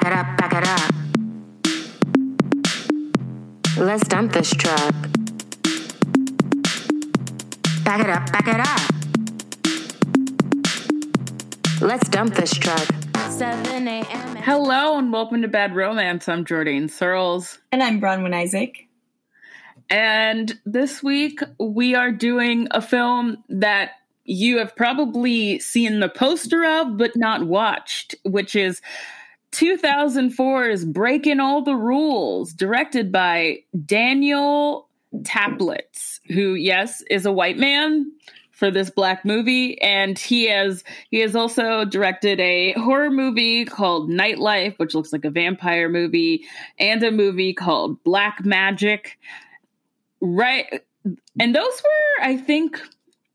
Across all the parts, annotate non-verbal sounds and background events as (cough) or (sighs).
Back it up, back it up. Let's dump this truck. Back it up, back it up. Let's dump this truck. 7 a.m. Hello and welcome to Bad Romance. I'm Jordan Searles. And I'm Bronwyn Isaac. And this week we are doing a film that you have probably seen the poster of but not watched, which is 2004's Breaking All the Rules, directed by Daniel Taplitz, who, yes, is a white man for this black movie and he has he has also directed a horror movie called Nightlife which looks like a vampire movie and a movie called Black Magic. Right and those were i think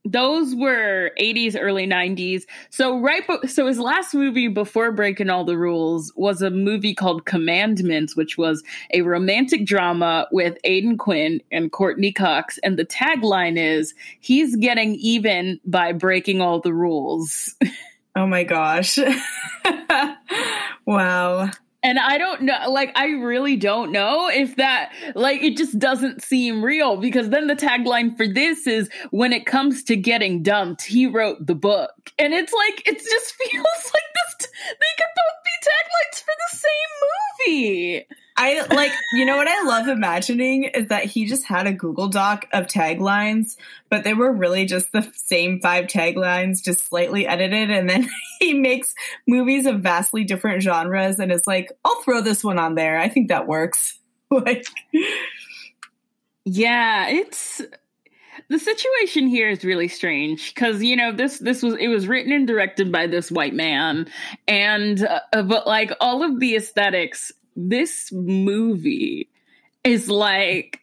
those were 80s early 90s so right so his last movie before breaking all the rules was a movie called commandments which was a romantic drama with aidan quinn and courteney cox. And the tagline is he's getting even by breaking all the rules. (laughs) Oh my gosh. (laughs) Wow and I don't know, like, I really don't know if that, like, it just doesn't seem real because then the tagline for this is when it comes to getting dumped, he wrote the book. And it's like, it just (laughs) feels like this, they could both be taglines for the same movie. I like, you know what I love imagining is that he just had a Google Doc of taglines, but they were really just the same five taglines, just slightly edited. And then (laughs) he makes movies of vastly different genres and it's like, I'll throw this one on there. I think that works. (laughs) like, yeah, it's the situation here is really strange because you know this this was it was written and directed by this white man and uh, but like all of the aesthetics this movie is like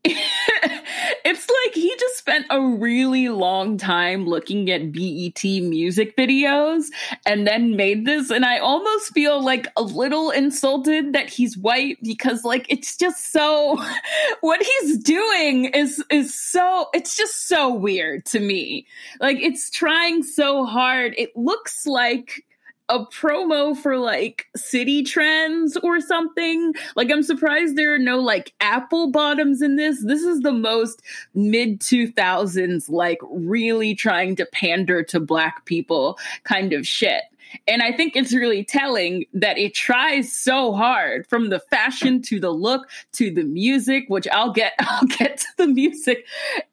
(laughs) it's like he just spent a really long time looking at BET music videos and then made this. And I almost feel like a little insulted that he's white because like it's just so (laughs) what he's doing is is so it's just so weird to me. Like it's trying so hard. It looks like a promo for like Citi Trends or something. Like I'm surprised there are no like apple bottoms in this. This is the most mid 2000s like really trying to pander to black people kind of shit. And I think it's really telling that it tries so hard from the fashion to the look to the music, which I'll get (laughs) I'll get to the music.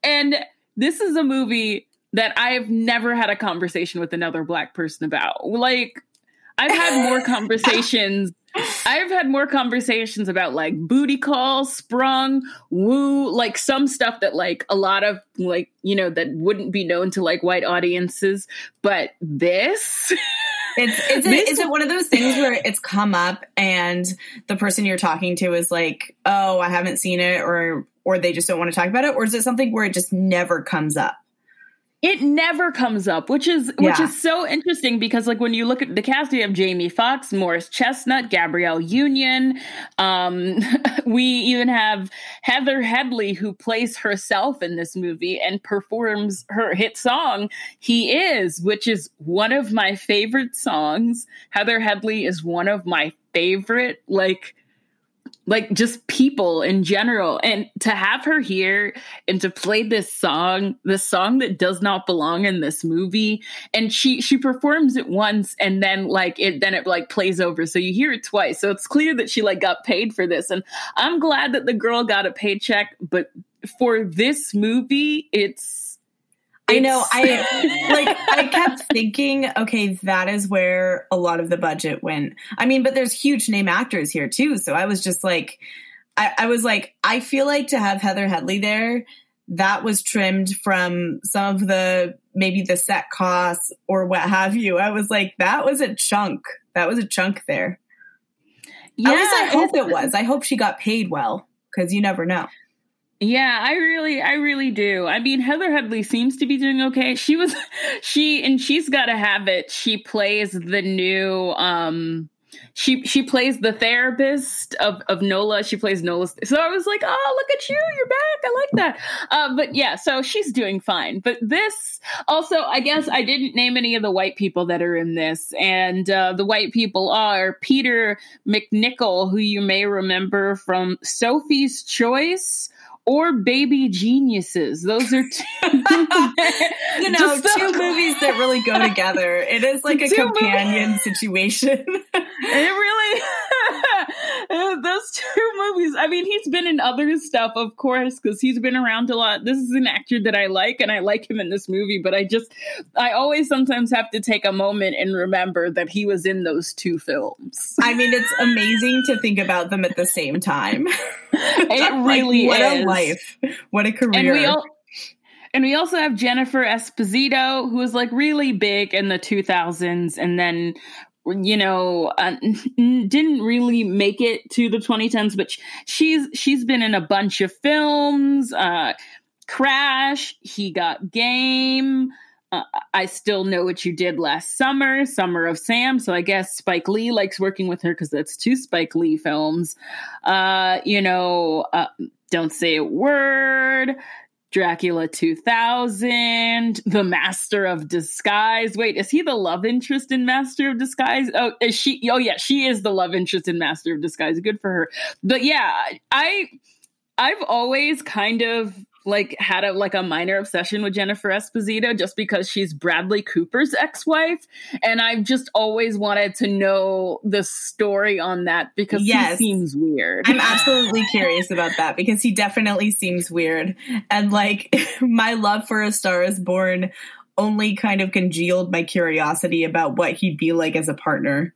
And this is a movie that I've never had a conversation with another black person about. Like, I've had more (laughs) conversations. I've had more conversations about like booty call, sprung, woo, like some stuff that like a lot of like, you know, that wouldn't be known to like white audiences. But this. (laughs) It's is it, this, is it one of those things where it's come up and the person you're talking to is like, oh, I haven't seen it, or or they just don't want to talk about it, or is it something where it just never comes up? It never comes up, which is which yeah. is so interesting because like when you look at the cast, we have Jamie Foxx, Morris Chestnut, Gabrielle Union. Um, (laughs) we even have Heather Headley who plays herself in this movie and performs her hit song "He Is," which is one of my favorite songs. Heather Headley is one of my favorite like like just people in general. And to have her here and to play this song this song that does not belong in this movie and she she performs it once and then like it then it like plays over. So you hear it twice. So it's clear that she like got paid for this. And i'm glad that the girl got a paycheck but for this movie it's I know. I like. I (laughs) kept thinking, okay, that is where a lot of the budget went. I mean, but there's huge name actors here too. So I was just like, I, I was like, I feel like to have Heather Headley there, that was trimmed from some of the maybe the set costs or what have you. I was like, that was a chunk. That was a chunk there. Yeah, At least I hope it was. I hope she got paid well because you never know. Yeah, I really, I really do. I mean, Heather Headley seems to be doing okay. She was, (laughs) she, and she's got to have it. She plays the new, um, she she plays the therapist of of Nola. She plays Nola. So I was like, oh, look at you, you're back. I like that. Uh, but yeah, so she's doing fine. But this also, I guess I didn't name any of the white people that are in this, and uh, the white people are Peter MacNicol, who you may remember from Sophie's Choice or Baby Geniuses. Those are two, (laughs) you know, two movies that really go together. It is like a companion movies. situation. (laughs) it really (laughs) those two movies. I mean, he's been in other stuff, of course, because he's been around a lot. This is an actor that I like, and I like him in this movie. But I just, I always sometimes have to take a moment and remember that he was in those two films. I mean, it's amazing to think about them at the same time. (laughs) It really like, what is. a life, what a career. And we all, and we also have Jennifer Esposito, who was like really big in the 2000s and then you know uh, didn't really make it to the 2010s but she's she's been in a bunch of films uh crash he got game uh, I still know what you did last summer, Summer of Sam. So I guess Spike Lee likes working with her because that's two Spike Lee films. Uh, you know, uh, Don't Say a Word, Dracula 2000, The Master of Disguise. Wait, is he the love interest in Master of Disguise? Oh, is she? Oh, yeah, she is the love interest in Master of Disguise. Good for her. But yeah, I I've always kind of like had a like a minor obsession with Jennifer Esposito just because she's Bradley Cooper's ex-wife and I've just always wanted to know the story on that because yes. he seems weird. I'm absolutely curious about that because he definitely seems weird and like (laughs) my love for A Star is Born only kind of congealed my curiosity about what he'd be like as a partner.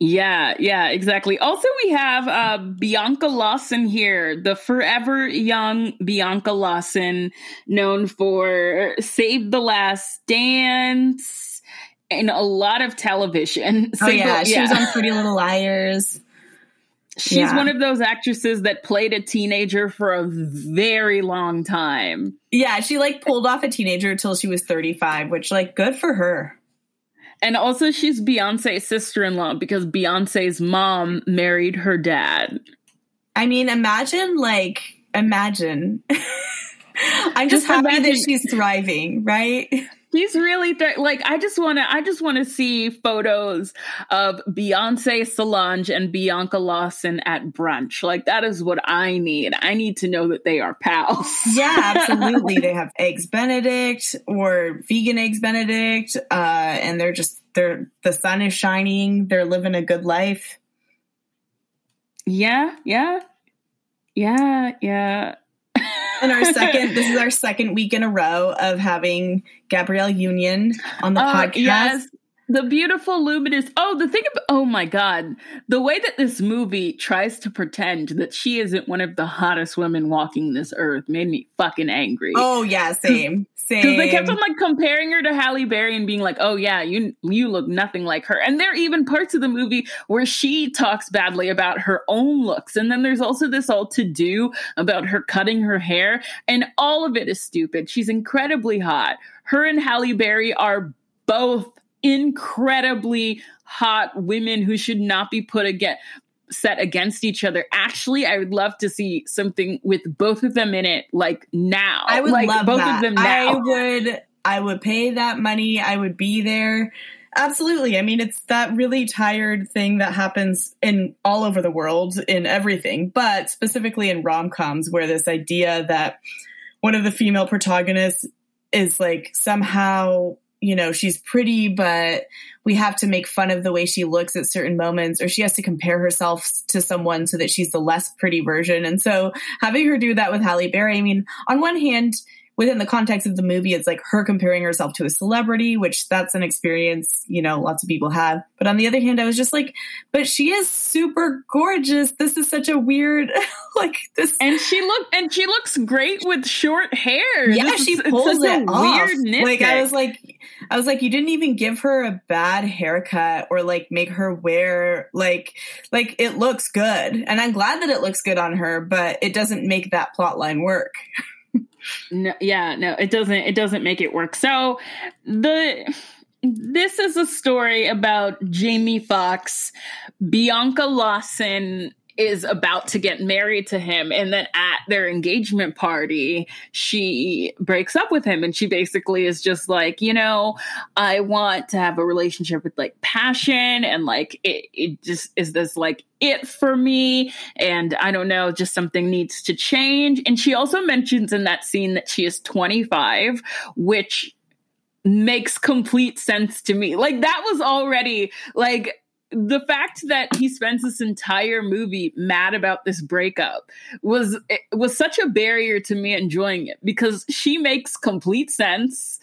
Yeah, yeah, exactly. Also, we have uh, Bianca Lawson here, the forever young Bianca Lawson, known for Save the Last Dance and a lot of television. (laughs) Oh, Save yeah. The, yeah. She was on Pretty Little Liars. She's yeah. one of those actresses that played a teenager for a very long time. Yeah, she like pulled off a teenager until she was 35, which like good for her. And also, she's Beyonce's sister in law because Beyonce's mom married her dad. I mean, imagine, like, imagine. (laughs) I'm just, just happy imagine. that she's thriving, right? (laughs) He's really th- like I just want to I just want to see photos of Beyonce Solange and Bianca Lawson at brunch. Like that is what I need. I need to know that they are pals. yeah, absolutely. (laughs) they have eggs benedict or vegan eggs benedict uh and they're just they're the sun is shining. They're living a good life. Yeah, yeah. Yeah, yeah and our second this is (laughs) our second week in a row of having Gabrielle Union on the uh, podcast. Yes. The beautiful luminous. Oh, the thing of oh my God. The way that this movie tries to pretend that she isn't one of the hottest women walking this earth made me fucking angry. Oh, yeah, same. Same. Because they kept on like comparing her to Halle Berry and being like, "Oh yeah, you you look nothing like her." And there are even parts of the movie where she talks badly about her own looks, and then there's also this all to do about her cutting her hair, and all of it is stupid. She's incredibly hot. Her and Halle Berry are both incredibly hot women who should not be put again set against each other. Actually, I would love to see something with both of them in it, like now. I would like, love both that. of them now. I would. I would pay that money. I would be there. Absolutely. I mean, it's that really tired thing that happens in all over the world in everything, but specifically in rom coms, where this idea that one of the female protagonists is like somehow you know, she's pretty, but we have to make fun of the way she looks at certain moments, or she has to compare herself to someone so that she's the less pretty version. And so having her do that with Halle Berry, I mean, on one hand, within the context of the movie, it's like her comparing herself to a celebrity, which that's an experience, you know, lots of people have. But on the other hand, I was just like, but she is super gorgeous. This is such a weird, (laughs) like this. And she look, and she looks great with short hair. Yeah, this she is, pulls it off. Like I was like, I was like, you didn't even give her a bad haircut or like make her wear like, like it looks good. And I'm glad that it looks good on her, but it doesn't make that plot line work. (laughs) no, yeah, no, it doesn't. It doesn't make it work. So the this is a story about Jamie Foxx, Bianca Lawson is about to get married to him. And then at their engagement party she breaks up with him. And she basically is just like you know i want to have a relationship with like passion. And like it, it just is this like it for me. And i don't know just something needs to change. And she also mentions in that scene that she is 25 which makes complete sense to me. Like that was already like the fact that he spends this entire movie mad about this breakup was was such a barrier to me enjoying it because she makes complete sense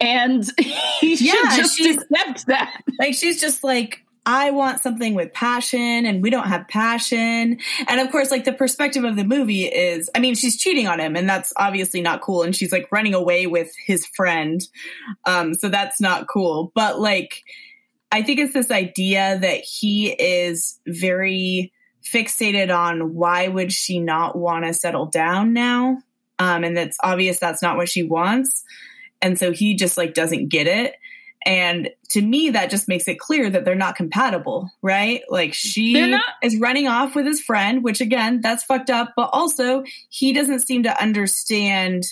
and (laughs) he yeah, should just accept that. Like she's just like I want something with passion and we don't have passion. And of course, like the perspective of the movie is, I mean, she's cheating on him and that's obviously not cool. And she's like running away with his friend. Um, so that's not cool. But like, I think it's this idea that he is very fixated on why would she not want to settle down now? Um, and that's obvious that's not what she wants. And so he just like doesn't get it. And to me, that just makes it clear that they're not compatible, right? Like she is running off with his friend, which again, that's fucked up. But also, he doesn't seem to understand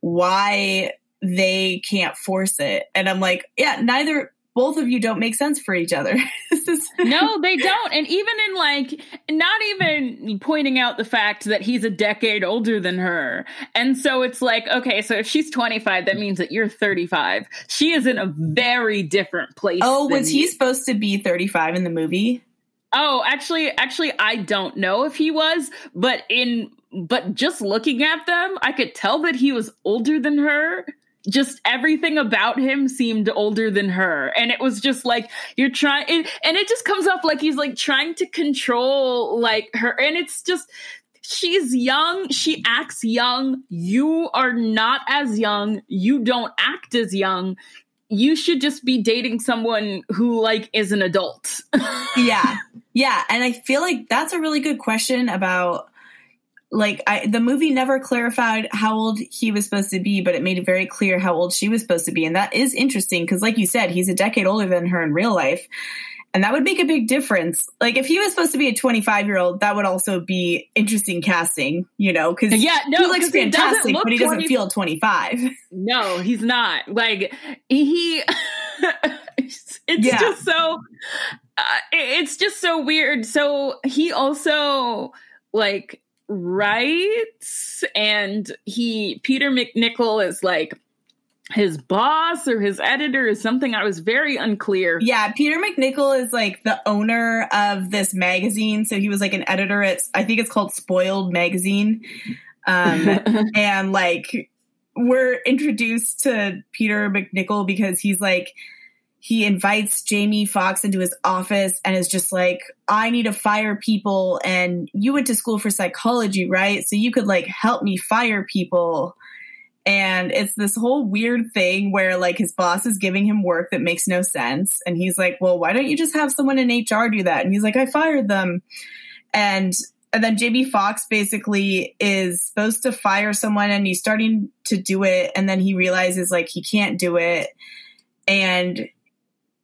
why they can't force it. And I'm like, yeah, neither both of you don't make sense for each other. (laughs) no, they don't. And even in like, not even pointing out the fact that he's a decade older than her. And so it's like, okay, so if she's 25, that means that you're 35. She is in a very different place. Oh, was he you. supposed to be 35 in the movie? Oh, actually, actually, I don't know if he was, but in but just looking at them, I could tell that he was older than her just everything about him seemed older than her. And it was just like you're trying and it just comes off like he's like trying to control like her. And it's just she's young. She acts young. You are not as young. You don't act as young. You should just be dating someone who like is an adult. (laughs) Yeah. Yeah. And i feel like that's a really good question about like I, the movie never clarified how old he was supposed to be, but it made it very clear how old she was supposed to be, and that is interesting because, like you said, he's a decade older than her in real life, and that would make a big difference. Like if he was supposed to be a 25 year old, that would also be interesting casting, you know? Because yeah, no, he looks fantastic, he but he doesn't 20... feel 25. No, he's not. Like he, it's, yeah. just so, uh, it's just so weird. So he also like writes and he Peter MacNicol is like his boss or his editor is something I was very unclear. Yeah, Peter MacNicol is like the owner of this magazine. So he was like an editor at I think it's called Spoiled Magazine. Um (laughs) and like we're introduced to Peter MacNicol because he's like he invites Jamie Foxx into his office and is just like, I need to fire people. And you went to school for psychology, right? So you could like help me fire people. And it's this whole weird thing where like his boss is giving him work that makes no sense. And he's like, well, why don't you just have someone in HR do that? And he's like, I fired them. And and then Jamie Foxx basically is supposed to fire someone and he's starting to do it. And then he realizes like he can't do it. And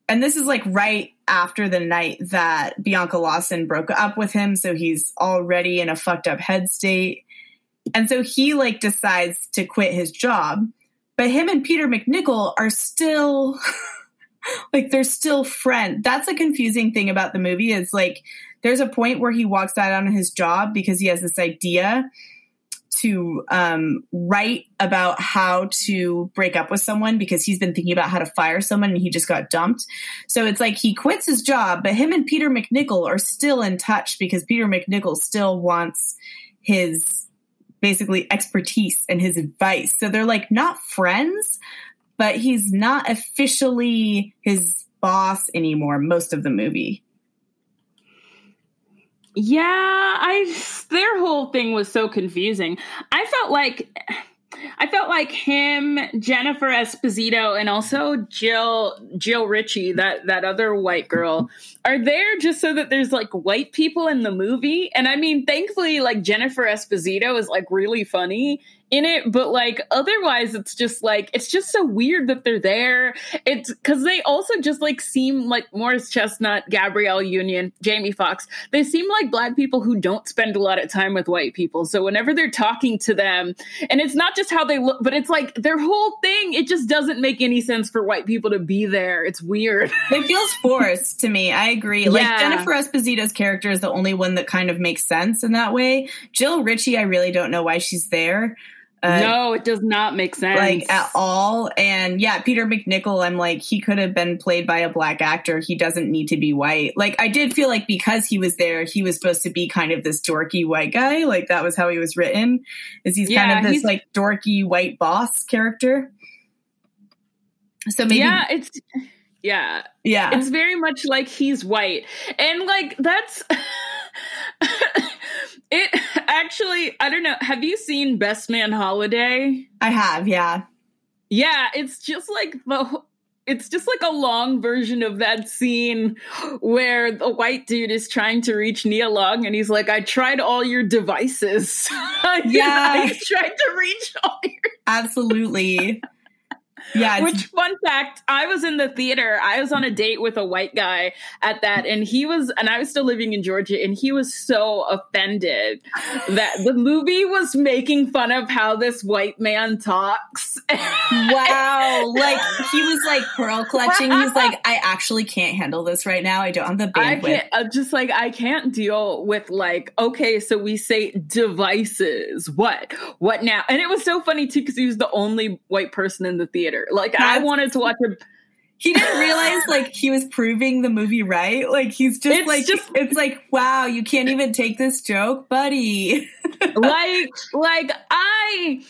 and this is like right after the night that Bianca Lawson broke up with him. So he's already in a fucked up head state. And so he like decides to quit his job. But him and Peter MacNicol are still (laughs) like they're still friends. That's a confusing thing about the movie is like there's a point where he walks out on his job because he has this idea to um, write about how to break up with someone because he's been thinking about how to fire someone and he just got dumped. So it's like he quits his job, but him and Peter MacNicol are still in touch because Peter MacNicol still wants his basically expertise and his advice. So they're like not friends, but he's not officially his boss anymore most of the movie. Yeah, I their whole thing was so confusing. I felt like I felt like him, Jennifer Esposito, and also Jill Jill Ritchie, that that other white girl, are there just so that there's like white people in the movie. And I mean, thankfully, like Jennifer Esposito is like really funny in it, but like otherwise, it's just like it's just so weird that they're there. It's because they also just like seem like Morris Chestnut, Gabrielle Union, Jamie Foxx. They seem like black people who don't spend a lot of time with white people. So whenever they're talking to them, and it's not just how they look, but it's like their whole thing. It just doesn't make any sense for white people to be there. It's weird. (laughs) It feels forced to me. I agree. Like yeah. Jennifer Esposito's character is the only one that kind of makes sense in that way. Jill Ritchie, I really don't know why she's there. Uh, no, it does not make sense. Like at all. And yeah, Peter MacNicol, I'm like, he could have been played by a black actor. He doesn't need to be white. Like, I did feel like because he was there, he was supposed to be kind of this dorky white guy. Like, that was how he was written. Is he's yeah, kind of this like dorky white boss character. So maybe. Yeah, it's. Yeah. Yeah. It's very much like he's white. And like, that's. (laughs) It (laughs) actually, I don't know. Have you seen Best Man Holiday? I have, yeah. Yeah, it's just like the it's just like a long version of that scene where the white dude is trying to reach Nia Long and he's like, I tried all your devices. (laughs) yeah. I tried to reach all your Absolutely. Yeah. Which fun fact, I was in the theater. I was on a date with a white guy at that, and he was, and I was still living in Georgia, and he was so offended that the movie was making fun of how this white man talks. wow. (laughs) Like he was like pearl clutching. He's like, I actually can't handle this right now. I don't have the bandwidth. I can't, I'm just like, I can't deal with like, okay, so we say devices. What? What now? And it was so funny too, because he was the only white person in the theater Like That's, I wanted to watch him. He didn't realize (laughs) like he was proving the movie right. Like he's just it's like just, it's like wow, you can't even take this joke, buddy. (laughs) like like I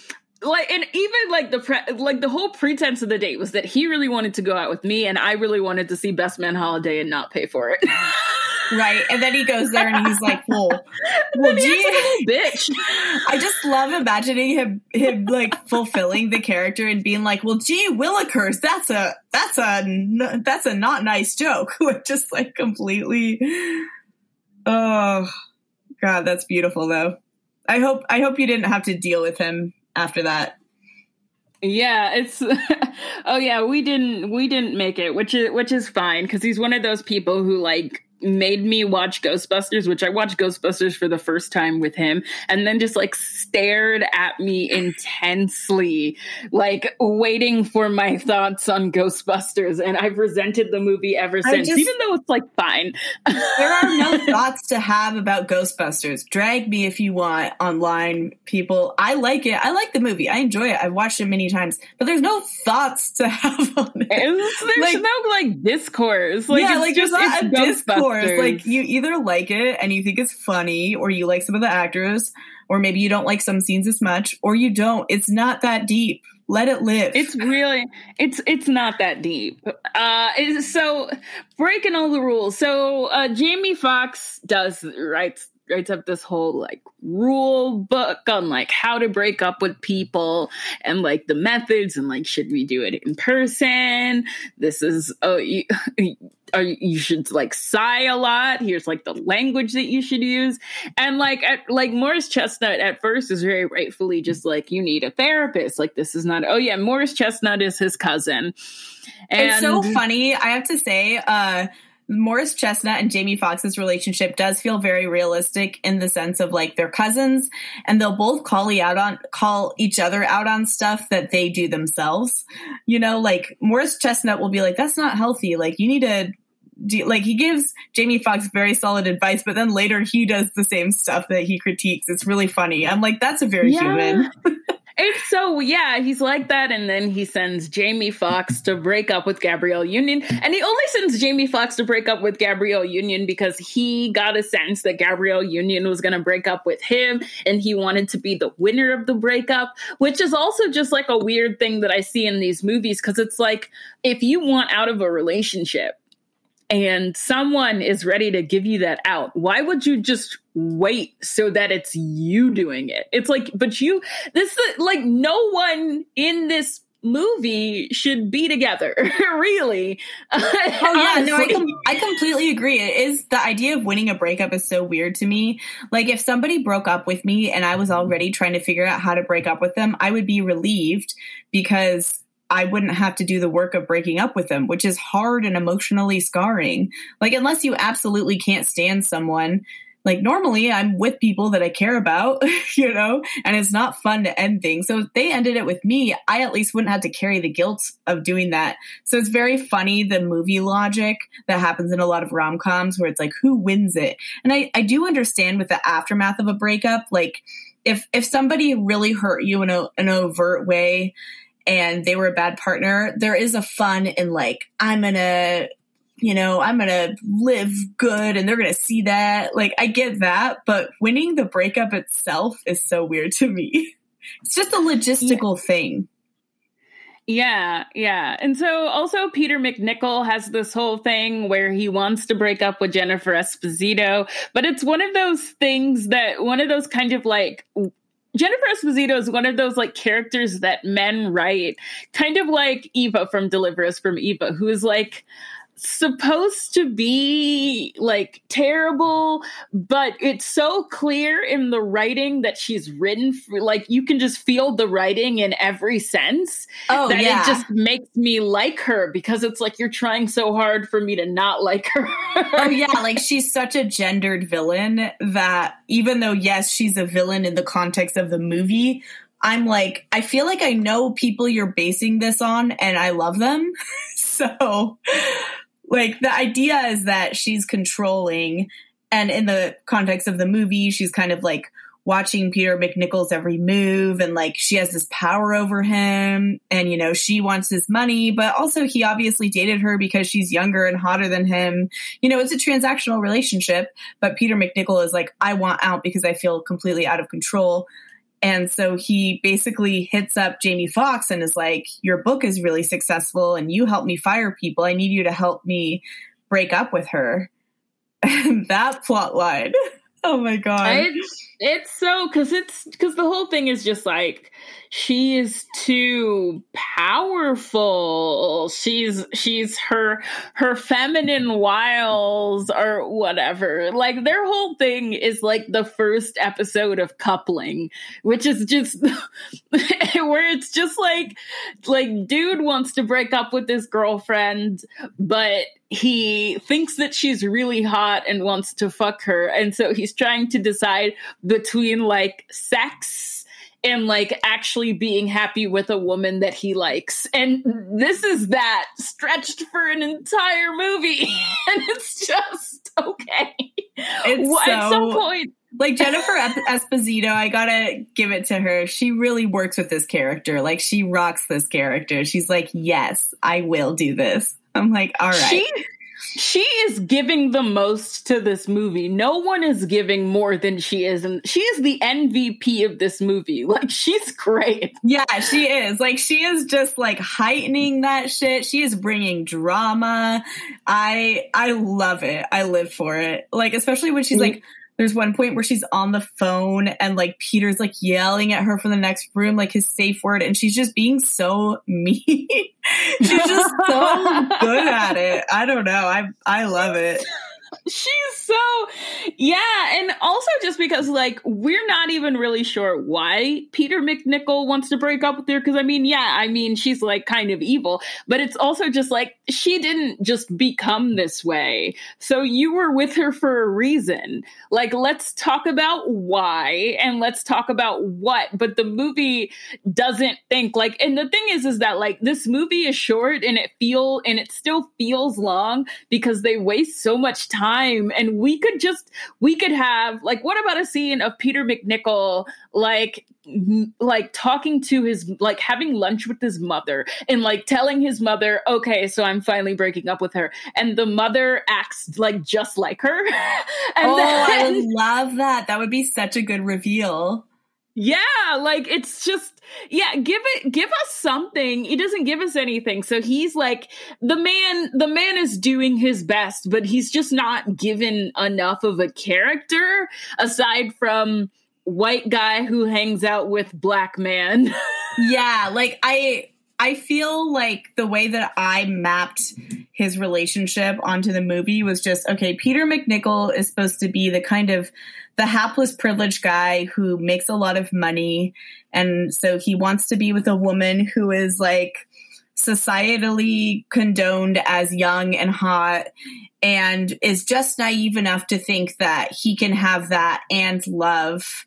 like and even like the pre- like the whole pretense of the date was that he really wanted to go out with me and I really wanted to see Best Man Holiday and not pay for it. (laughs) right? And then he goes there and he's like, "Well, (laughs) well, gee, bitch." I just love imagining him him like fulfilling the character and being like, "Well, gee, Willikers, that's a that's a that's a not nice joke." (laughs) just like completely. Oh God, that's beautiful though. I hope I hope you didn't have to deal with him after that. Yeah, it's (laughs) oh yeah, we didn't we didn't make it, which is which is fine because he's one of those people who like made me watch Ghostbusters, which I watched Ghostbusters for the first time with him, and then just like stared at me intensely, like waiting for my thoughts on Ghostbusters. And I've resented the movie ever since, just, even though it's like fine. (laughs) there are no thoughts to have about Ghostbusters. Drag me if you want online, people. I like it. I like the movie. I enjoy it. I've watched it many times, but there's no thoughts to have on it. there's like, no like discourse. Like, yeah, like just it's a discourse course. Like you either like it and you think it's funny, or you like some of the actors, or maybe you don't like some scenes as much, or you don't. It's not that deep. Let it live. It's really it's it's not that deep. Uh so breaking all the rules. So uh Jamie Foxx does writes writes up this whole like rule book on like how to break up with people and like the methods and like should we do it in person? This is oh (laughs) you, you should like sigh a lot. Here's like the language that you should use. And like at, like morris chestnut at first is very rightfully just like you need a therapist. Like this is not oh yeah morris chestnut is his cousin. And it's so funny. I have to say uh Morris Chestnut and Jamie Foxx's relationship does feel very realistic in the sense of like they're cousins and they'll both call out on call each other out on stuff that they do themselves. You know, like Morris Chestnut will be like, that's not healthy. Like you need to do, like he gives Jamie Foxx very solid advice, but then later he does the same stuff that he critiques. It's really funny. I'm like, that's a very yeah. human. (laughs) So yeah, he's like that, and then he sends Jamie Foxx to break up with Gabrielle Union, and he only sends Jamie Foxx to break up with Gabrielle Union because he got a sense that Gabrielle Union was going to break up with him, and he wanted to be the winner of the breakup, which is also just like a weird thing that I see in these movies because it's like if you want out of a relationship and someone is ready to give you that out, why would you just wait so that it's you doing it? It's like, but you, this, like, no one in this movie should be together. (laughs) really. (laughs) oh yeah, no, I com- I completely agree. It is the idea of winning a breakup is so weird to me. Like if somebody broke up with me and I was already trying to figure out how to break up with them, I would be relieved because I wouldn't have to do the work of breaking up with them, which is hard and emotionally scarring. Like, unless you absolutely can't stand someone, like normally I'm with people that I care about, (laughs) you know, and it's not fun to end things. So if they ended it with me, I at least wouldn't have to carry the guilt of doing that. So it's very funny the movie logic that happens in a lot of rom coms where it's like, who wins it? And I, I do understand with the aftermath of a breakup, like if if somebody really hurt you in a, an overt way and they were a bad partner, there is a fun in like, I'm gonna, you know, I'm gonna live good and they're gonna see that. Like, I get that, but winning the breakup itself is so weird to me. (laughs) It's just a logistical yeah. thing. Yeah, yeah. And so also Peter MacNicol has this whole thing where he wants to break up with Jennifer Esposito, but it's one of those things that one of those kind of like Jennifer Esposito is one of those like characters that men write, kind of like Eva from Deliver Us from Eva, who is like supposed to be like terrible, but it's so clear in the writing that she's written for, like you can just feel the writing in every sense. Oh, that yeah. it just makes me like her because it's like you're trying so hard for me to not like her. oh yeah, (laughs) like she's such a gendered villain that even though yes, she's a villain in the context of the movie, I'm like, I feel like I know people you're basing this on and I love them. (laughs) so like the idea is that she's controlling and in the context of the movie she's kind of like watching Peter MacNicol's every move and like she has this power over him and you know she wants his money but also he obviously dated her because she's younger and hotter than him. You know, it's a transactional relationship, but Peter MacNicol is like I want out because I feel completely out of control. And so he basically hits up Jamie Foxx and is like, Your book is really successful and you help me fire people. I need you to help me break up with her. And (laughs) that plot line. (laughs) Oh my God. It's, it's so because it's because the whole thing is just like she is too powerful. She's she's her her feminine wiles or whatever. Like their whole thing is like the first episode of coupling which is just (laughs) where it's just like like dude wants to break up with his girlfriend but he thinks that she's really hot and wants to fuck her. And so he's trying to decide between like sex and like actually being happy with a woman that he likes. And this is that stretched for an entire movie. (laughs) and it's just okay. It's well, so, at some point. Like Jennifer Esposito, I gotta give it to her. She really works with this character. Like she rocks this character. She's like, yes, I will do this. I'm like, all right. She, she is giving the most to this movie. No one is giving more than she is. And she is the MVP of this movie. (laughs) Like, she's great. Yeah, she is. Like, she is just like heightening that shit. She is bringing drama. I, I love it. I live for it. Like, especially when she's like, there's one point where she's on the phone and like Peter's like yelling at her from the next room, like his safe word, and she's just being so (laughs) mean. she's just so (laughs) good at it. I don't know. I I love it. She's so yeah, and also just because like we're not even really sure why Peter MacNicol wants to break up with her. Because I mean, yeah, I mean she's like kind of evil, but it's also just like she didn't just become this way. So you were with her for a reason. Like let's talk about why and let's talk about what. But the movie doesn't think like. And the thing is, is that like this movie is short and it feel and it still feels long because they waste so much time and we could just we could have like what about a scene of Peter MacNicol like like talking to his like having lunch with his mother and like telling his mother okay so i'm finally breaking up with her and the mother acts like just like her. (laughs) And oh then, i would love that. That would be such a good reveal yeah, like it's just yeah, give it give us something. He doesn't give us anything. So he's like the man the man is doing his best, but he's just not given enough of a character aside from white guy who hangs out with black man. (laughs) yeah, like I I feel like the way that I mapped his relationship onto the movie was just okay, Peter MacNicol is supposed to be the kind of the hapless privileged guy who makes a lot of money. And so he wants to be with a woman who is like societally condoned as young and hot and is just naive enough to think that he can have that and love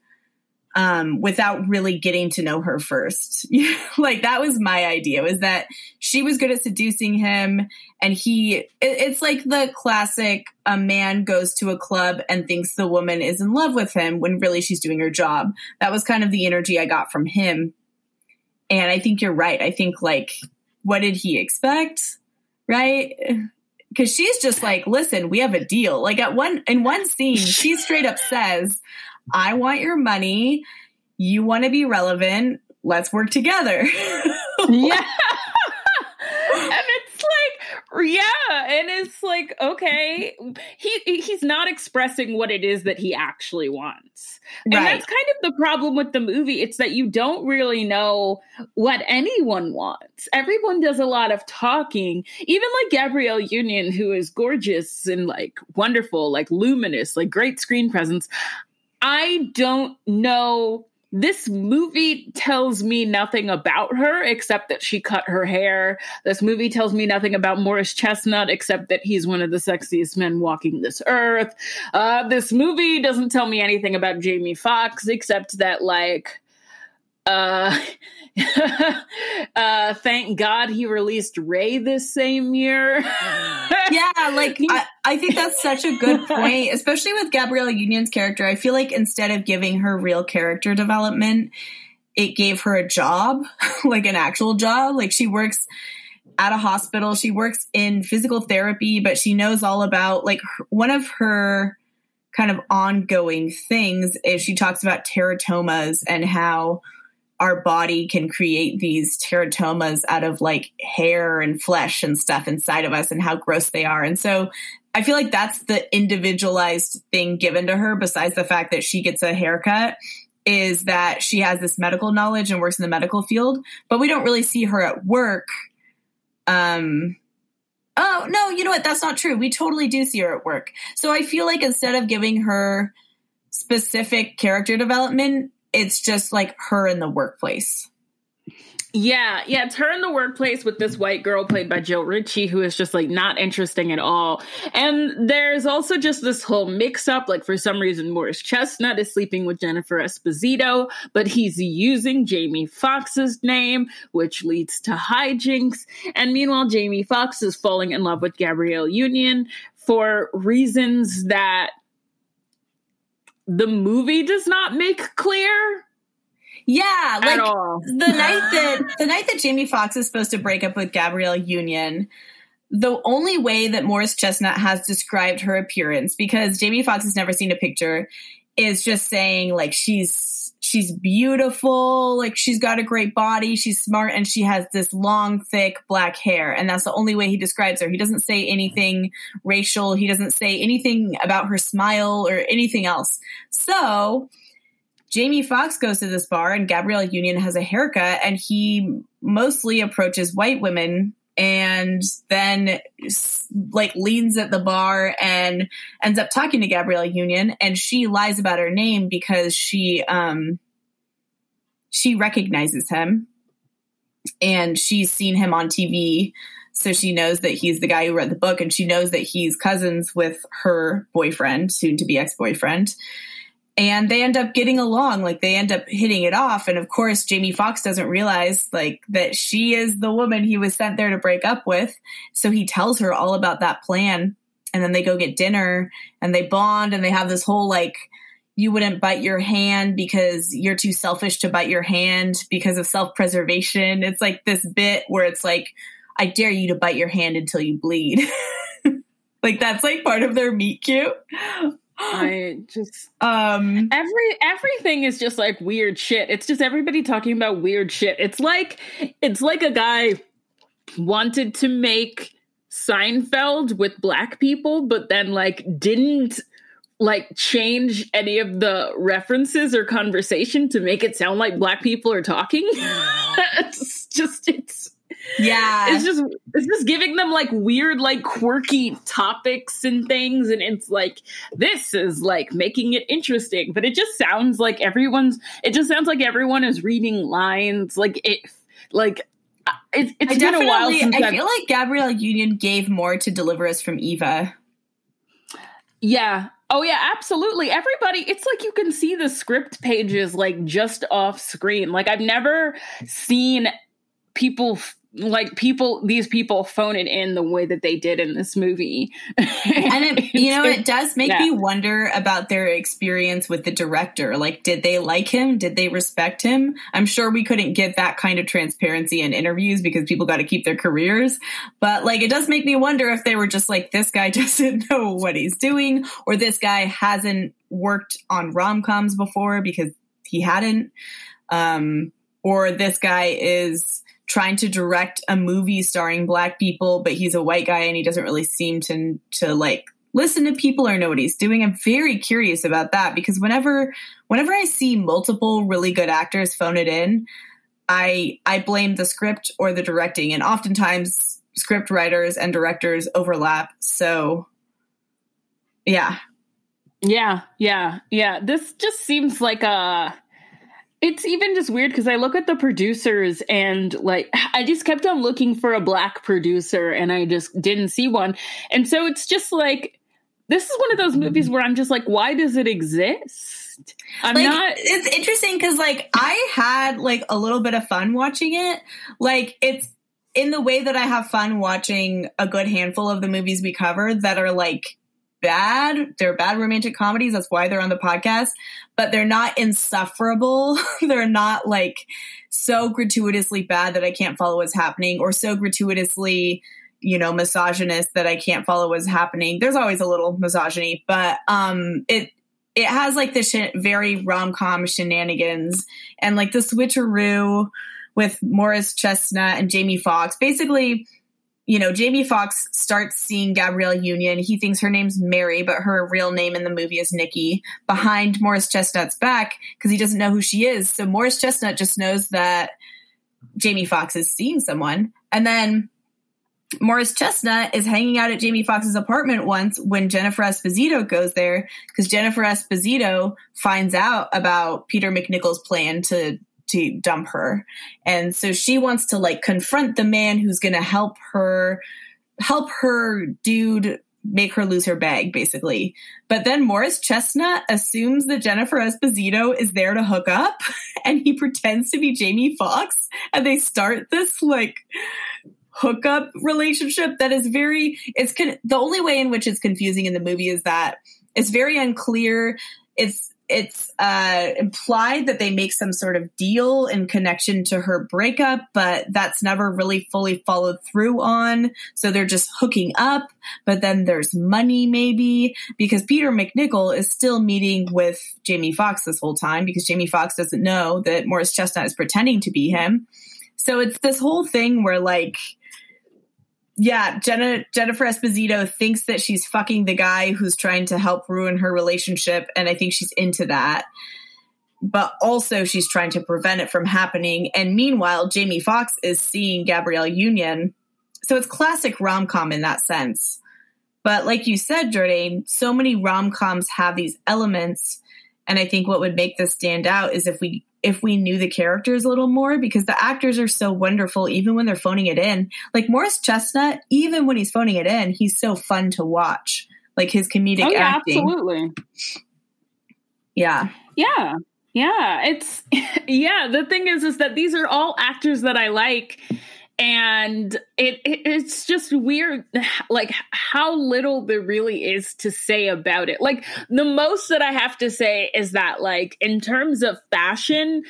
um, without really getting to know her first. (laughs) like that was my idea was that she was good at seducing him and he, it, it's like the classic, a man goes to a club and thinks the woman is in love with him when really she's doing her job. That was kind of the energy I got from him. And I think you're right. I think like, what did he expect? Right? Cause she's just like, listen, we have a deal. Like at one, in one scene, she straight up says, I want your money. You want to be relevant. Let's work together. (laughs) yeah. (laughs) and it's like yeah and it's like okay he he's not expressing what it is that he actually wants and right. that's kind of the problem with the movie it's that you don't really know what anyone wants everyone does a lot of talking even like gabrielle union who is gorgeous and like wonderful like luminous like great screen presence I don't know. This movie tells me nothing about her except that she cut her hair. This movie tells me nothing about Morris Chestnut except that he's one of the sexiest men walking this earth. Uh, this movie doesn't tell me anything about Jamie Foxx except that, like, uh, (laughs) uh, thank God he released Ray this same year. (laughs) yeah, like (laughs) I, I think that's such a good point, especially with Gabrielle Union's character. I feel like instead of giving her real character development, it gave her a job, like an actual job. Like she works at a hospital, she works in physical therapy, but she knows all about like one of her kind of ongoing things is she talks about teratomas and how our body can create these teratomas out of like hair and flesh and stuff inside of us and how gross they are. And so I feel like that's the individualized thing given to her, besides the fact that she gets a haircut, is that she has this medical knowledge and works in the medical field, but we don't really see her at work. Um, oh, no, you know what? That's not true. We totally do see her at work. So I feel like instead of giving her specific character development, it's just like her in the workplace. Yeah, yeah, it's her in the workplace with this white girl played by Jill Ritchie, who is just like not interesting at all. And there's also just this whole mix up. Like, for some reason, Morris Chestnut is sleeping with Jennifer Esposito, but he's using Jamie Foxx's name, which leads to hijinks. And meanwhile, Jamie Foxx is falling in love with Gabrielle Union for reasons that the movie does not make clear. Yeah, like the night that the night that Jamie Foxx is supposed to break up with Gabrielle Union, the only way that Morris Chestnut has described her appearance, because Jamie Foxx has never seen a picture, is just saying like she's she's beautiful, like she's got a great body, she's smart, and she has this long, thick black hair. And that's the only way he describes her. He doesn't say anything racial, he doesn't say anything about her smile or anything else. So Jamie Foxx goes to this bar and Gabrielle Union has a haircut and he mostly approaches white women and then like leans at the bar and ends up talking to Gabrielle Union and she lies about her name because she um she recognizes him. And she's seen him on TV so she knows that he's the guy who read the book and she knows that he's cousins with her boyfriend soon to be ex-boyfriend and they end up getting along like they end up hitting it off. And of course jamie foxx doesn't realize like that she is the woman he was sent there to break up with. So he tells her all about that plan. And then they go get dinner and they bond and they have this whole like you wouldn't bite your hand because you're too selfish to bite your hand because of self-preservation. It's like this bit where it's like i dare you to bite your hand until you bleed. (laughs) Like that's like part of their meet cute I (gasps) just um every everything is just like weird shit. It's just everybody talking about weird shit. It's like it's like a guy wanted to make Seinfeld with black people, but then like didn't like change any of the references or conversation to make it sound like black people are talking. (laughs) (laughs) it's just it's Yeah. It's just it's just giving them like weird, like quirky topics and things. And it's like this is like making it interesting. But it just sounds like everyone's it just sounds like everyone is reading lines. Like it like uh, it, it's I been a while since I I've- feel like Gabrielle Union gave more to deliver us from Eva. Yeah. Oh yeah, absolutely. Everybody, it's like you can see the script pages like just off screen. Like I've never seen people f- like people these people phone it in the way that they did in this movie. (laughs) And it, you know, it does make Yeah. me wonder about their experience with the director. Like, did they like him? Did they respect him? I'm sure we couldn't get that kind of transparency in interviews because people got to keep their careers. But like, it does make me wonder if they were just like, this guy (laughs) doesn't know what he's doing, or this guy hasn't worked on rom coms before because he hadn't. Um, or this guy is trying to direct a movie starring black people, but he's a white guy and he doesn't really seem to to like listen to people or know what he's doing. I'm very curious about that because whenever whenever I see multiple really good actors phone it in, I I blame the script or the directing, and oftentimes script writers and directors overlap. So yeah. Yeah, yeah, yeah. This just seems like a. It's even just weird because I look at the producers and like (sighs) I just kept on looking for a black producer and I just didn't see one. And so it's just like this is one of those movies where I'm just like, why does it exist? I'm like not. it's interesting because like i had like a little bit of fun watching it like it's in the way that i have fun watching a good handful of the movies we cover that are like bad they're bad romantic comedies that's why they're on the podcast but they're not insufferable (laughs) they're not like so gratuitously bad that i can't follow what's happening or so gratuitously you know misogynist that i can't follow what's happening there's always a little misogyny but um it it has like this sh- very rom-com shenanigans and like the switcheroo with Morris Chestnut and Jamie Foxx. Basically, you know, Jamie Foxx starts seeing Gabrielle Union. He thinks her name's Mary, but her real name in the movie is Nikki behind Morris Chestnut's back because he doesn't know who she is. So Morris Chestnut just knows that Jamie Foxx is seeing someone. And then Morris Chestnut is hanging out at Jamie Foxx's apartment once when Jennifer Esposito goes there because Jennifer Esposito finds out about Peter MacNicol's plan to to dump her. And so she wants to like confront the man who's going to help her help her dude make her lose her bag basically. But then Morris Chestnut assumes that Jennifer Esposito is there to hook up (laughs) and he pretends to be Jamie Foxx and they start this like hookup relationship that is very it's con- the only way in which it's confusing in the movie is that it's very unclear it's it's uh, implied that they make some sort of deal in connection to her breakup, but that's never really fully followed through on. So they're just hooking up, but then there's money maybe because Peter MacNicol is still meeting with Jamie Foxx this whole time because Jamie Foxx doesn't know that Morris Chestnut is pretending to be him. So it's this whole thing where like yeah, Jenna, Jennifer Esposito thinks that she's fucking the guy who's trying to help ruin her relationship, and I think she's into that. But also, she's trying to prevent it from happening. And meanwhile, Jamie Foxx is seeing Gabrielle Union. So it's classic rom com in that sense. But like you said, Jordan, so many rom coms have these elements. And I think what would make this stand out is if we if we knew the characters a little more because the actors are so wonderful even when they're phoning it in. Like Morris Chestnut, even when he's phoning it in, he's so fun to watch. Like his comedic oh, yeah, acting. absolutely. Yeah. Yeah. Yeah. It's (laughs) yeah, the thing is is that these are all actors that I like and it, it it's just weird (sighs) like how little there really is to say about it. Like the most that I have to say is that like in terms of fashion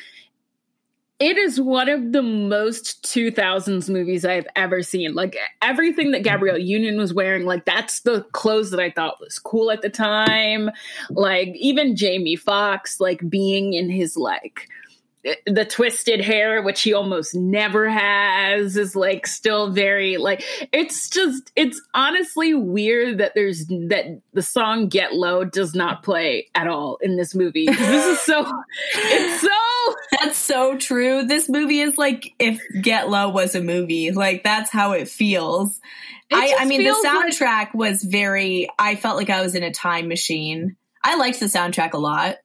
it is one of the most 2000s movies I've ever seen. Like everything that Gabrielle mm-hmm. Union was wearing, like that's the clothes that I thought was cool at the time. Like even Jamie Foxx like being in his like the twisted hair, which he almost never has, is like still very like it's just it's honestly weird that there's that the song Get Low does not play at all in this movie. (laughs) This is so it's so (laughs) That's so true. This movie is like if Get Low was a movie. Like that's how it feels. It I, I mean, the feels like- soundtrack was very. I felt like I was in a time machine. I liked the soundtrack a lot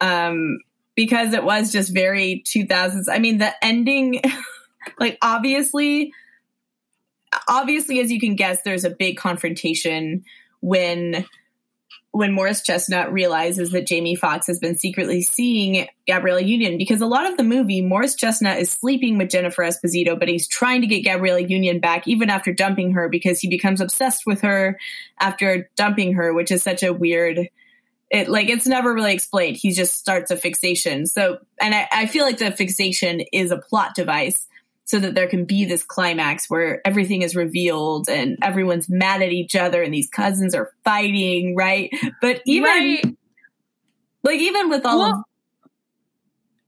um, because it was just very 2000s. I mean, the ending, (laughs) like obviously, obviously, as you can guess, there's a big confrontation when when Morris Chestnut realizes that Jamie Foxx has been secretly seeing Gabrielle Union because a lot of the movie, Morris Chestnut is sleeping with Jennifer Esposito, but he's trying to get Gabrielle Union back even after dumping her because he becomes obsessed with her after dumping her, which is such a weird. It like it's never really explained. He just starts a fixation. So, and I, I feel like the fixation is a plot device so that there can be this climax where everything is revealed and everyone's mad at each other and these cousins are fighting, right? But even right. like even with all of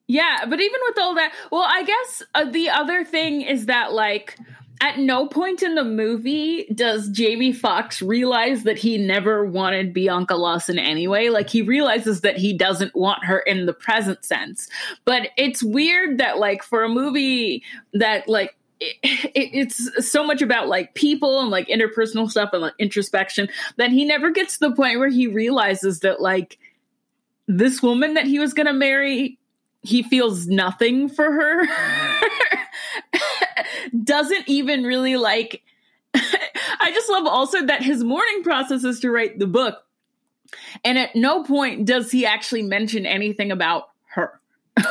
Yeah, but even with all that, well, I guess uh, the other thing is that like at no point in the movie does Jamie Foxx realize that he never wanted Bianca Lawson anyway. Like he realizes that he doesn't want her in the present sense. But it's weird that like for a movie that like it, it, it's so much about like people and like interpersonal stuff and like introspection that he never gets to the point where he realizes that like this woman that he was going to marry he feels nothing for her mm-hmm. (laughs) doesn't even really like (laughs) i just love also that his morning process is to write the book and at no point does he actually mention anything about her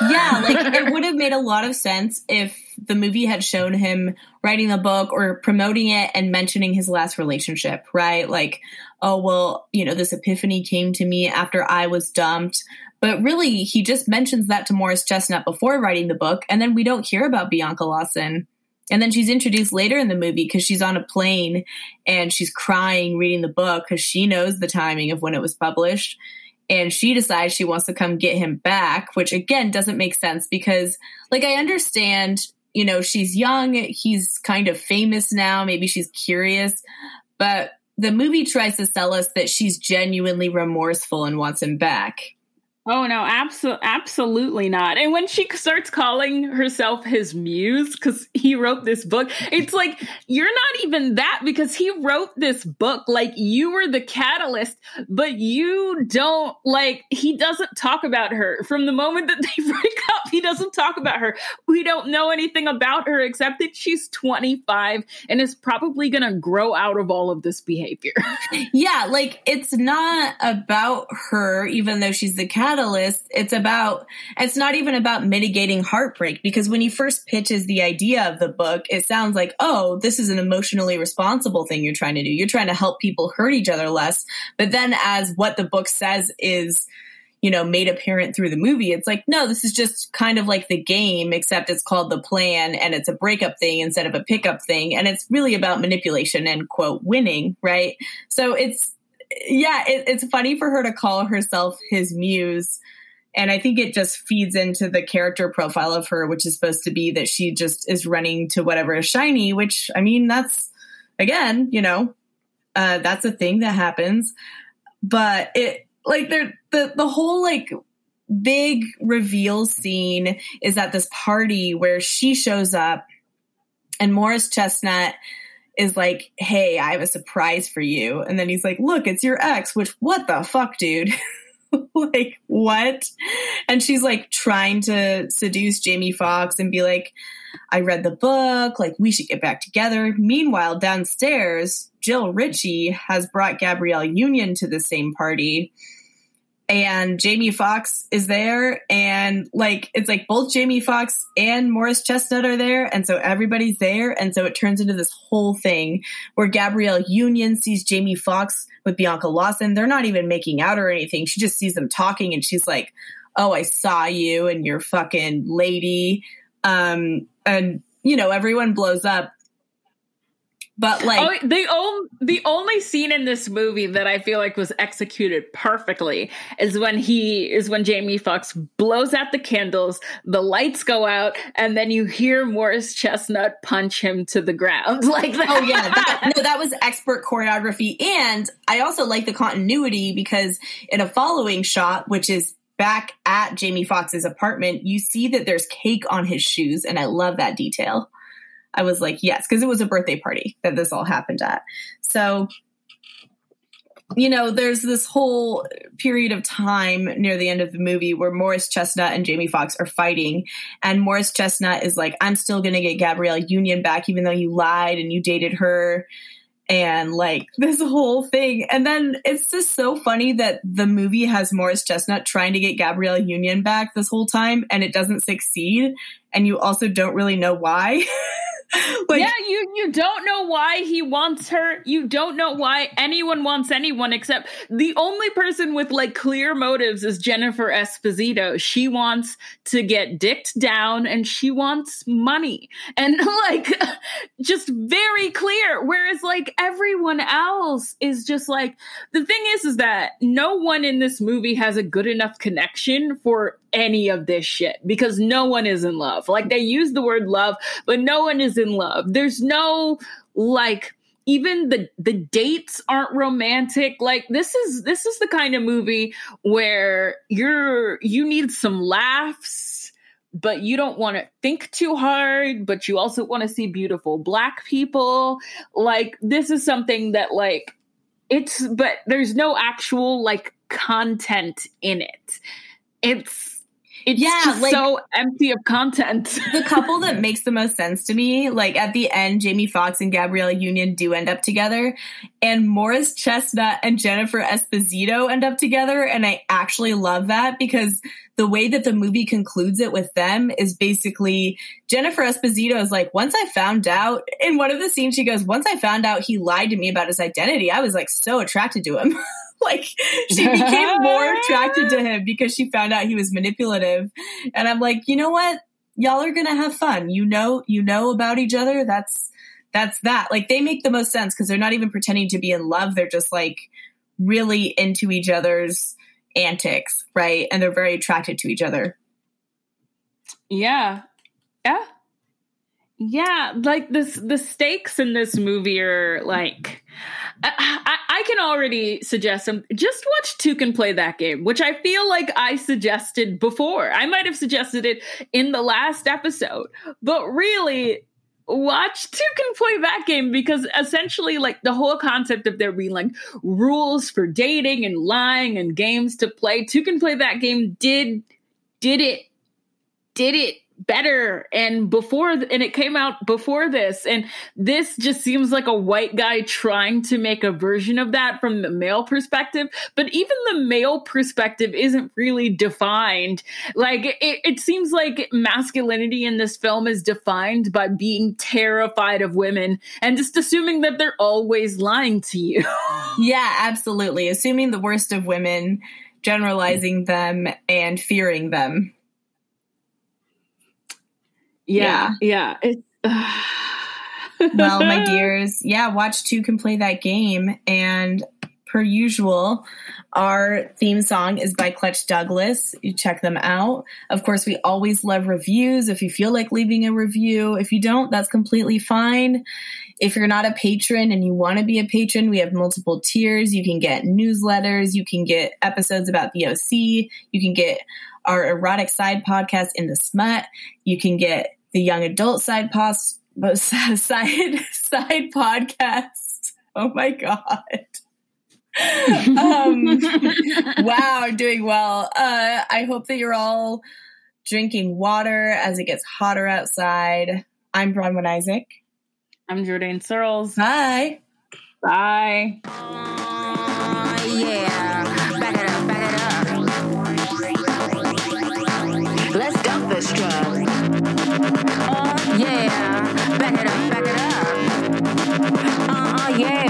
yeah, (laughs) like it would have made a lot of sense if the movie had shown him writing the book or promoting it and mentioning his last relationship, right? Like, oh, well, you know, this epiphany came to me after I was dumped. But really, he just mentions that to Morris Chestnut before writing the book, and then we don't hear about Bianca Lawson. And then she's introduced later in the movie because she's on a plane and she's crying reading the book because she knows the timing of when it was published and she decides she wants to come get him back, which again doesn't make sense because, like, I understand, you know, she's young, he's kind of famous now, maybe she's curious, but the movie tries to sell us that she's genuinely remorseful and wants him back. Oh no, absolutely, absolutely not. And when she starts calling herself his muse because he wrote this book, it's like you're not even that because he wrote this book. Like you were the catalyst, but you don't like. He doesn't talk about her from the moment that they (laughs) break up. He doesn't talk about her. We don't know anything about her except that she's 25 and is probably going to grow out of all of this behavior. (laughs) Yeah, like it's not about her, even though she's the catalyst. It's about, it's not even about mitigating heartbreak because when he first pitches the idea of the book, it sounds like, oh, this is an emotionally responsible thing you're trying to do. You're trying to help people hurt each other less. But then, as what the book says is, you know, made apparent through the movie, it's like, no, this is just kind of like the game, except it's called the plan and it's a breakup thing instead of a pickup thing. And it's really about manipulation and quote, winning, right? So it's, yeah, it, it's funny for her to call herself his muse. And I think it just feeds into the character profile of her, which is supposed to be that she just is running to whatever is shiny, which I mean, that's again, you know, uh, that's a thing that happens. But it like there the the whole like big reveal scene is at this party where she shows up and Morris Chestnut is like, Hey, I have a surprise for you. And then he's like, Look, it's your ex, which what the fuck, dude? (laughs) like, what? And she's like trying to seduce Jamie Foxx and be like, I read the book, like, we should get back together. Meanwhile, downstairs, Jill Ritchie has brought Gabrielle Union to the same party and Jamie Foxx is there, and like it's like both Jamie Foxx and Morris Chestnut are there, and so everybody's there, and so it turns into this whole thing where Gabrielle Union sees Jamie Foxx with Bianca Lawson. They're not even making out or anything. She just sees them talking, and she's like, "Oh, I saw you and your fucking lady," um, and you know everyone blows up. But like oh, the only the only scene in this movie that I feel like was executed perfectly is when he is when Jamie Foxx blows out the candles, the lights go out, and then you hear Morris Chestnut punch him to the ground (laughs) like that. Oh yeah, that, (laughs) no, that was expert choreography, and I also like the continuity because in a following shot, which is back at Jamie Foxx's apartment, you see that there's cake on his shoes, and I love that detail. I was like, yes, because it was a birthday party that this all happened at. So, you know, there's this whole period of time near the end of the movie where Morris Chestnut and Jamie Foxx are fighting, and Morris Chestnut is like, I'm still going to get Gabrielle Union back, even though you lied and you dated her and like (laughs) this whole thing. And then it's just so funny that the movie has Morris Chestnut trying to get Gabrielle Union back this whole time and it doesn't succeed. And you also don't really know why. (laughs) like, yeah, you you don't know why he wants her. You don't know why anyone wants anyone except the only person with like clear motives is Jennifer Esposito. She wants to get dicked down and she wants money. And (laughs) like just very clear whereas like everyone else is just like the thing is is that no one in this movie has a good enough connection for any of this shit because no one is in love. Like they use the word love, but no one is in love. There's no like even the the dates aren't romantic like this is this is the kind of movie where you're you need some laughs but you don't want to think too hard but you also want to see beautiful black people like this is something that like it's but there's no actual like content in it it's it's yeah, like, so empty of content. (laughs) the couple that makes the most sense to me, like at the end, Jamie Foxx and Gabrielle Union do end up together, and Morris Chestnut and Jennifer Esposito end up together, and I actually love that because the way that the movie concludes it with them is basically Jennifer Esposito is like, once I found out in one of the scenes, she goes, once I found out he lied to me about his identity, I was like so attracted to him. (laughs) (laughs) like she became more attracted to him because she found out he was manipulative. And I'm like, you know what? Y'all are gonna have fun. You know, you know about each other. That's that's that. Like they make the most sense because they're not even pretending to be in love. They're just like really into each other's antics, right? And they're very attracted to each other. Yeah. Yeah. Yeah, like this the stakes in this movie are like I, I, can already suggest some just watch two can play that game, which I feel like I suggested before. I might have suggested it in the last episode, but really watch two can play that game because essentially like the whole concept of there being like rules for dating and lying and games to play two can play that game did did it did it better and before and it came out before this and this just seems like a white guy trying to make a version of that from the male perspective but even the male perspective isn't really defined. Like it, it seems like masculinity in this film is defined by being terrified of women and just assuming that they're always lying to you. (laughs) Yeah absolutely. Assuming the worst of women generalizing them and fearing them yeah, yeah. yeah. (sighs) well, my (laughs) dears, yeah, watch two can play that game. And per usual, our theme song is by Clutch Douglas. You check them out. Of course, we always love reviews. If you feel like leaving a review, if you don't, that's completely fine. If you're not a patron and you want to be a patron, we have multiple tiers. You can get newsletters, you can get episodes about the OC, you can get our erotic side podcast in the smut. You can get the young adult side pos- (laughs) side side podcast. Oh my god. (laughs) um, wow, doing well. Uh, I hope that you're all drinking water as it gets hotter outside. I'm Bronwyn Isaac. I'm Jordan Searles. Hi. Bye. Bye. Yay.